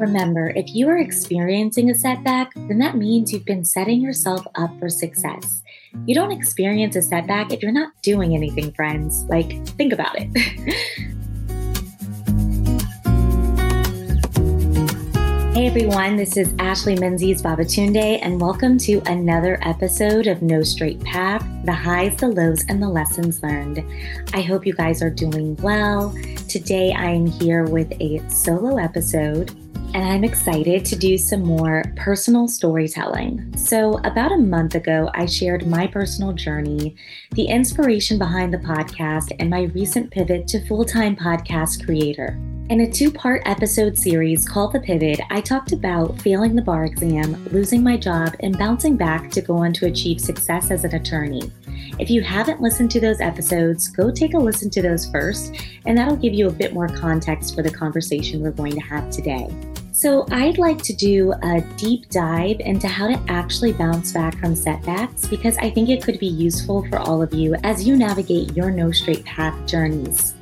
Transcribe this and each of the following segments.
Remember, if you are experiencing a setback, then that means you've been setting yourself up for success. You don't experience a setback if you're not doing anything, friends. Like, think about it. Hey everyone, this is Ashley Menzies Babatunde, and welcome to another episode of No Straight Path the highs, the lows, and the lessons learned. I hope you guys are doing well. Today I am here with a solo episode and I'm excited to do some more personal storytelling. So, about a month ago, I shared my personal journey, the inspiration behind the podcast, and my recent pivot to full time podcast creator. In a two part episode series called The Pivot, I talked about failing the bar exam, losing my job, and bouncing back to go on to achieve success as an attorney. If you haven't listened to those episodes, go take a listen to those first, and that'll give you a bit more context for the conversation we're going to have today. So, I'd like to do a deep dive into how to actually bounce back from setbacks because I think it could be useful for all of you as you navigate your no straight path journeys.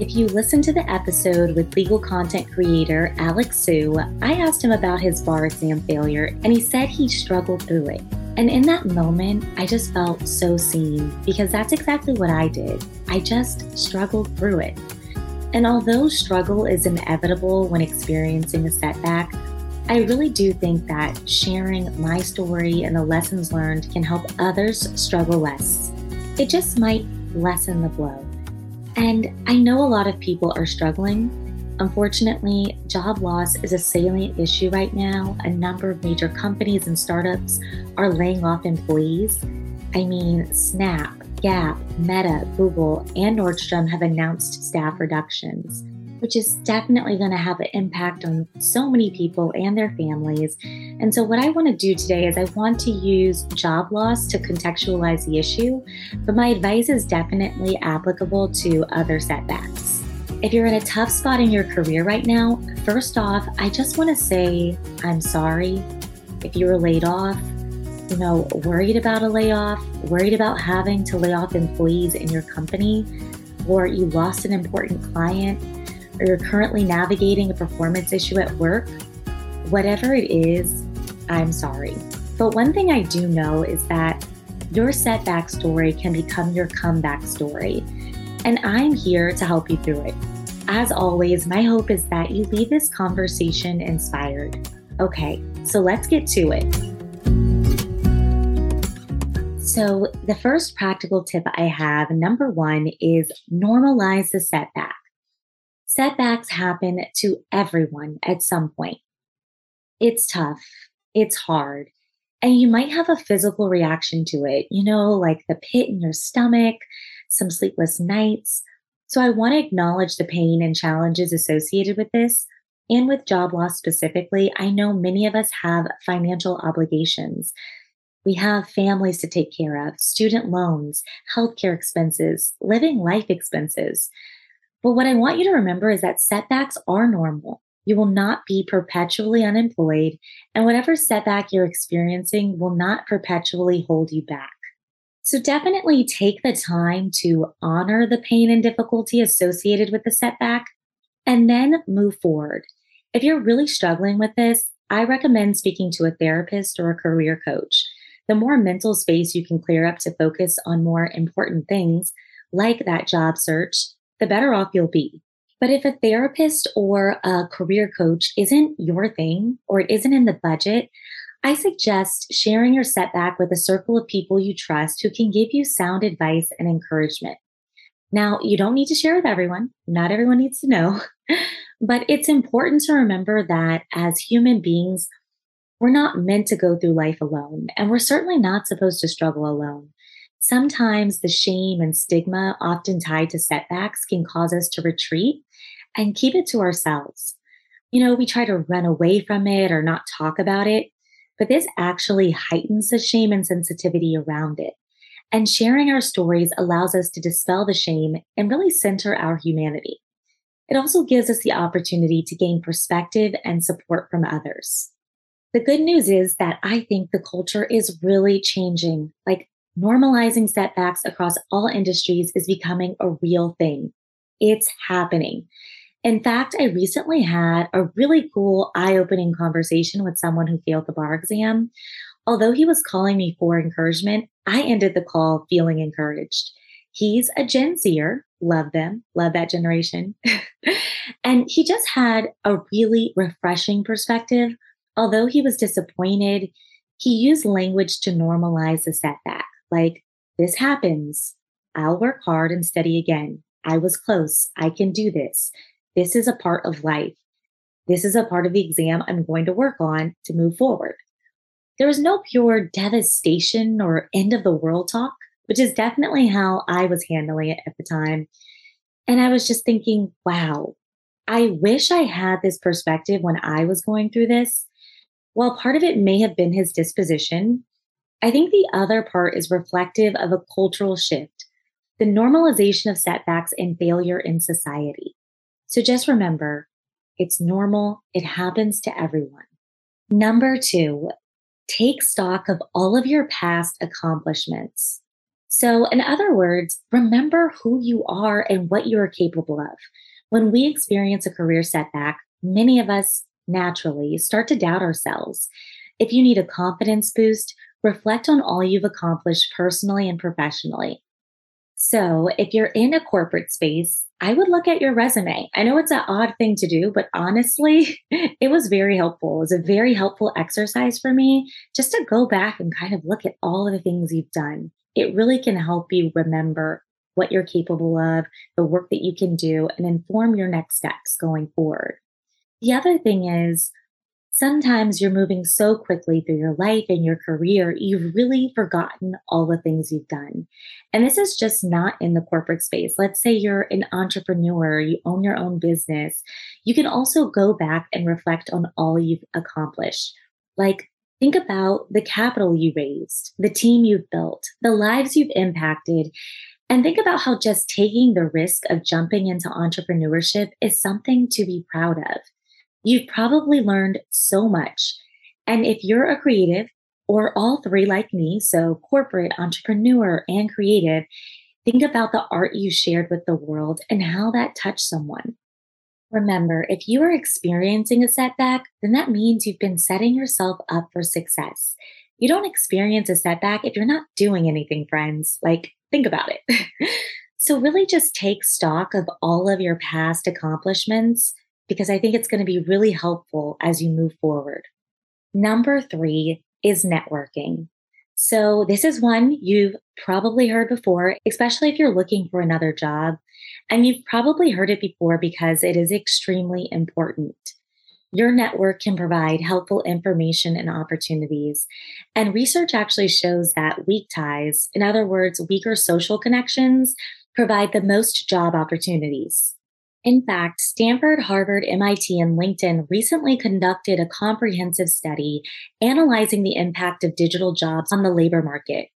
If you listen to the episode with legal content creator Alex Su, I asked him about his bar exam failure and he said he struggled through it. And in that moment, I just felt so seen because that's exactly what I did. I just struggled through it. And although struggle is inevitable when experiencing a setback, I really do think that sharing my story and the lessons learned can help others struggle less. It just might lessen the blow. And I know a lot of people are struggling. Unfortunately, job loss is a salient issue right now. A number of major companies and startups are laying off employees. I mean, Snap, Gap, Meta, Google, and Nordstrom have announced staff reductions, which is definitely going to have an impact on so many people and their families. And so, what I want to do today is I want to use job loss to contextualize the issue, but my advice is definitely applicable to other setbacks. If you're in a tough spot in your career right now, first off, I just want to say I'm sorry. If you were laid off, you know, worried about a layoff, worried about having to lay off employees in your company, or you lost an important client, or you're currently navigating a performance issue at work, whatever it is, I'm sorry. But one thing I do know is that your setback story can become your comeback story. And I'm here to help you through it. As always, my hope is that you leave this conversation inspired. Okay, so let's get to it. So, the first practical tip I have, number one, is normalize the setback. Setbacks happen to everyone at some point. It's tough, it's hard, and you might have a physical reaction to it, you know, like the pit in your stomach, some sleepless nights. So, I want to acknowledge the pain and challenges associated with this. And with job loss specifically, I know many of us have financial obligations we have families to take care of, student loans, healthcare expenses, living life expenses. But what I want you to remember is that setbacks are normal. You will not be perpetually unemployed, and whatever setback you're experiencing will not perpetually hold you back. So definitely take the time to honor the pain and difficulty associated with the setback and then move forward. If you're really struggling with this, I recommend speaking to a therapist or a career coach the more mental space you can clear up to focus on more important things, like that job search, the better off you'll be. But if a therapist or a career coach isn't your thing or it isn't in the budget, I suggest sharing your setback with a circle of people you trust who can give you sound advice and encouragement. Now, you don't need to share with everyone. Not everyone needs to know. but it's important to remember that as human beings, we're not meant to go through life alone, and we're certainly not supposed to struggle alone. Sometimes the shame and stigma often tied to setbacks can cause us to retreat and keep it to ourselves. You know, we try to run away from it or not talk about it, but this actually heightens the shame and sensitivity around it. And sharing our stories allows us to dispel the shame and really center our humanity. It also gives us the opportunity to gain perspective and support from others. The good news is that I think the culture is really changing. Like normalizing setbacks across all industries is becoming a real thing. It's happening. In fact, I recently had a really cool, eye opening conversation with someone who failed the bar exam. Although he was calling me for encouragement, I ended the call feeling encouraged. He's a Gen Zer, love them, love that generation. and he just had a really refreshing perspective. Although he was disappointed, he used language to normalize the setback. Like, this happens. I'll work hard and study again. I was close. I can do this. This is a part of life. This is a part of the exam I'm going to work on to move forward. There was no pure devastation or end of the world talk, which is definitely how I was handling it at the time. And I was just thinking, wow, I wish I had this perspective when I was going through this. While part of it may have been his disposition, I think the other part is reflective of a cultural shift, the normalization of setbacks and failure in society. So just remember, it's normal. It happens to everyone. Number two, take stock of all of your past accomplishments. So, in other words, remember who you are and what you are capable of. When we experience a career setback, many of us naturally start to doubt ourselves. If you need a confidence boost, reflect on all you've accomplished personally and professionally. So, if you're in a corporate space, I would look at your resume. I know it's an odd thing to do, but honestly, it was very helpful. It was a very helpful exercise for me just to go back and kind of look at all of the things you've done. It really can help you remember what you're capable of, the work that you can do, and inform your next steps going forward. The other thing is, sometimes you're moving so quickly through your life and your career, you've really forgotten all the things you've done. And this is just not in the corporate space. Let's say you're an entrepreneur, you own your own business. You can also go back and reflect on all you've accomplished. Like, think about the capital you raised, the team you've built, the lives you've impacted. And think about how just taking the risk of jumping into entrepreneurship is something to be proud of. You've probably learned so much. And if you're a creative or all three like me, so corporate, entrepreneur, and creative, think about the art you shared with the world and how that touched someone. Remember, if you are experiencing a setback, then that means you've been setting yourself up for success. You don't experience a setback if you're not doing anything, friends. Like, think about it. so, really just take stock of all of your past accomplishments because I think it's going to be really helpful as you move forward. Number three is networking. So, this is one you've probably heard before, especially if you're looking for another job. And you've probably heard it before because it is extremely important. Your network can provide helpful information and opportunities. And research actually shows that weak ties, in other words, weaker social connections, provide the most job opportunities. In fact, Stanford, Harvard, MIT, and LinkedIn recently conducted a comprehensive study analyzing the impact of digital jobs on the labor market.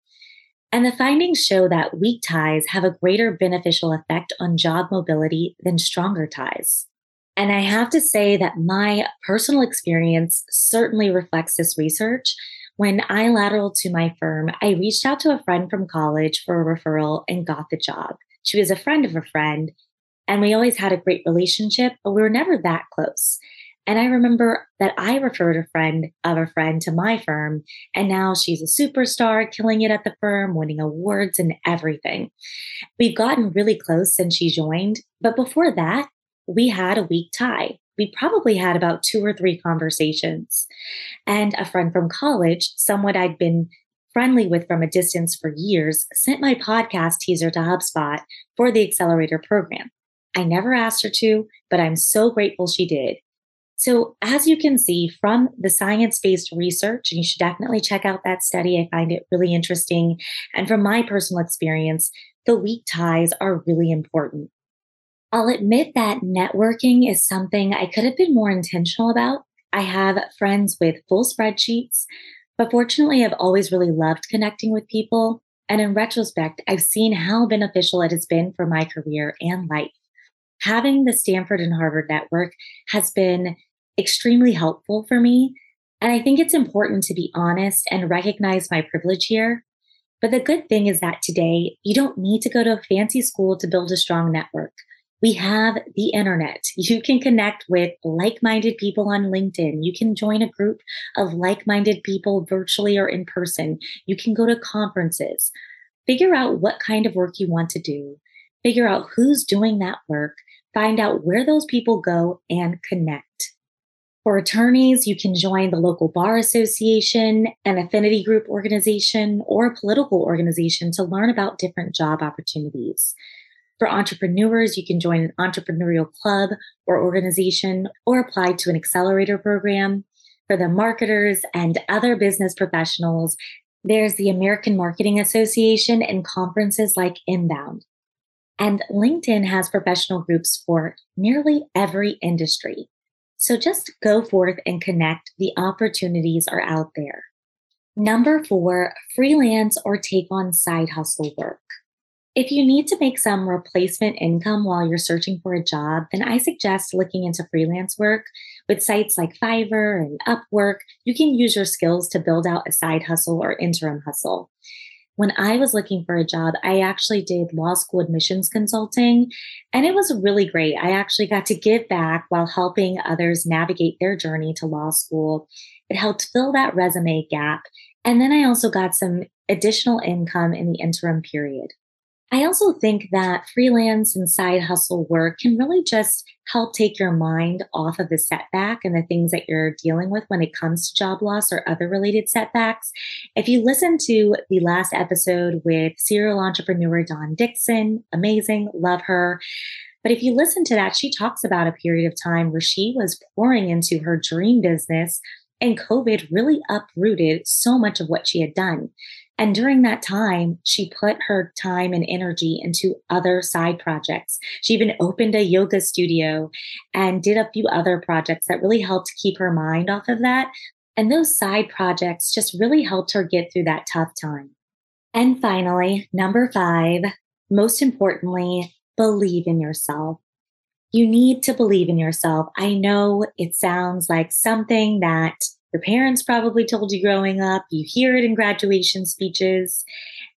And the findings show that weak ties have a greater beneficial effect on job mobility than stronger ties. And I have to say that my personal experience certainly reflects this research. When I lateraled to my firm, I reached out to a friend from college for a referral and got the job. She was a friend of a friend, and we always had a great relationship, but we were never that close. And I remember that I referred a friend of a friend to my firm, and now she's a superstar, killing it at the firm, winning awards and everything. We've gotten really close since she joined, but before that, we had a weak tie. We probably had about two or three conversations. And a friend from college, someone I'd been friendly with from a distance for years, sent my podcast teaser to HubSpot for the accelerator program. I never asked her to, but I'm so grateful she did. So, as you can see from the science based research, and you should definitely check out that study, I find it really interesting. And from my personal experience, the weak ties are really important. I'll admit that networking is something I could have been more intentional about. I have friends with full spreadsheets, but fortunately, I've always really loved connecting with people. And in retrospect, I've seen how beneficial it has been for my career and life having the Stanford and Harvard network has been extremely helpful for me. And I think it's important to be honest and recognize my privilege here. But the good thing is that today, you don't need to go to a fancy school to build a strong network. We have the internet. You can connect with like minded people on LinkedIn. You can join a group of like minded people virtually or in person. You can go to conferences. Figure out what kind of work you want to do. Figure out who's doing that work. Find out where those people go and connect. For attorneys, you can join the local bar association, an affinity group organization, or a political organization to learn about different job opportunities. For entrepreneurs, you can join an entrepreneurial club or organization or apply to an accelerator program. For the marketers and other business professionals, there's the American Marketing Association and conferences like Inbound. And LinkedIn has professional groups for nearly every industry. So just go forth and connect. The opportunities are out there. Number four, freelance or take on side hustle work. If you need to make some replacement income while you're searching for a job, then I suggest looking into freelance work with sites like Fiverr and Upwork. You can use your skills to build out a side hustle or interim hustle when I was looking for a job, I actually did law school admissions consulting, and it was really great. I actually got to give back while helping others navigate their journey to law school. It helped fill that resume gap. And then I also got some additional income in the interim period. I also think that freelance and side hustle work can really just help take your mind off of the setback and the things that you're dealing with when it comes to job loss or other related setbacks. If you listen to the last episode with serial entrepreneur Dawn Dickson, amazing, love her. But if you listen to that, she talks about a period of time where she was pouring into her dream business and COVID really uprooted so much of what she had done. And during that time, she put her time and energy into other side projects. She even opened a yoga studio and did a few other projects that really helped keep her mind off of that. And those side projects just really helped her get through that tough time. And finally, number five, most importantly, believe in yourself. You need to believe in yourself. I know it sounds like something that your parents probably told you growing up. You hear it in graduation speeches.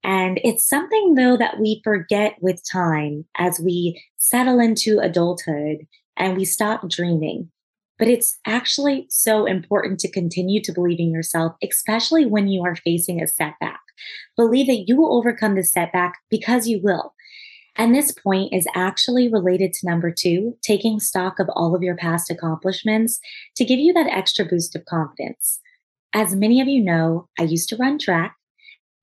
And it's something, though, that we forget with time as we settle into adulthood and we stop dreaming. But it's actually so important to continue to believe in yourself, especially when you are facing a setback. Believe that you will overcome this setback because you will. And this point is actually related to number two, taking stock of all of your past accomplishments to give you that extra boost of confidence. As many of you know, I used to run track.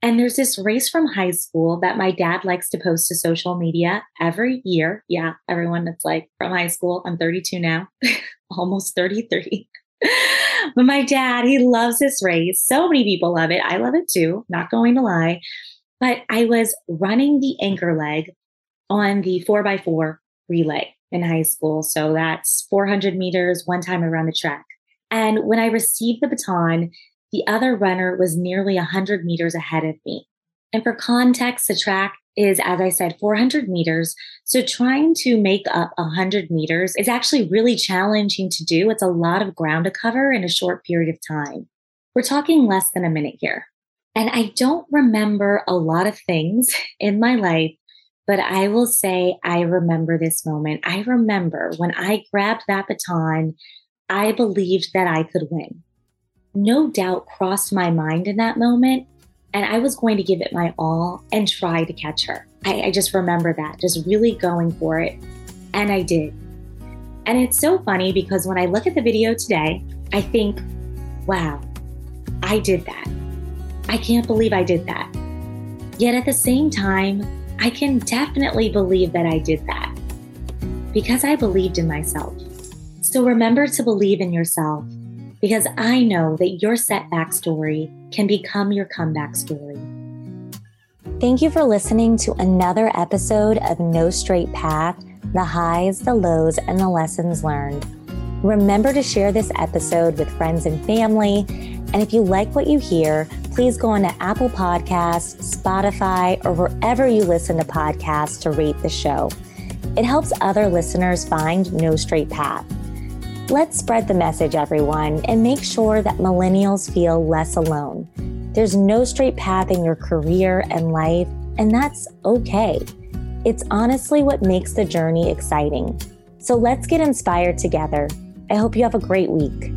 And there's this race from high school that my dad likes to post to social media every year. Yeah, everyone that's like from high school. I'm 32 now, almost 33. but my dad, he loves this race. So many people love it. I love it too, not going to lie. But I was running the anchor leg on the four by four relay in high school. So that's 400 meters one time around the track. And when I received the baton, the other runner was nearly 100 meters ahead of me. And for context, the track is, as I said, 400 meters. So trying to make up 100 meters is actually really challenging to do. It's a lot of ground to cover in a short period of time. We're talking less than a minute here. And I don't remember a lot of things in my life but I will say, I remember this moment. I remember when I grabbed that baton, I believed that I could win. No doubt crossed my mind in that moment, and I was going to give it my all and try to catch her. I, I just remember that, just really going for it. And I did. And it's so funny because when I look at the video today, I think, wow, I did that. I can't believe I did that. Yet at the same time, I can definitely believe that I did that because I believed in myself. So remember to believe in yourself because I know that your setback story can become your comeback story. Thank you for listening to another episode of No Straight Path the highs, the lows, and the lessons learned. Remember to share this episode with friends and family. And if you like what you hear, please go on to Apple Podcasts, Spotify, or wherever you listen to podcasts to rate the show. It helps other listeners find No Straight Path. Let's spread the message, everyone, and make sure that millennials feel less alone. There's no straight path in your career and life, and that's okay. It's honestly what makes the journey exciting. So let's get inspired together. I hope you have a great week.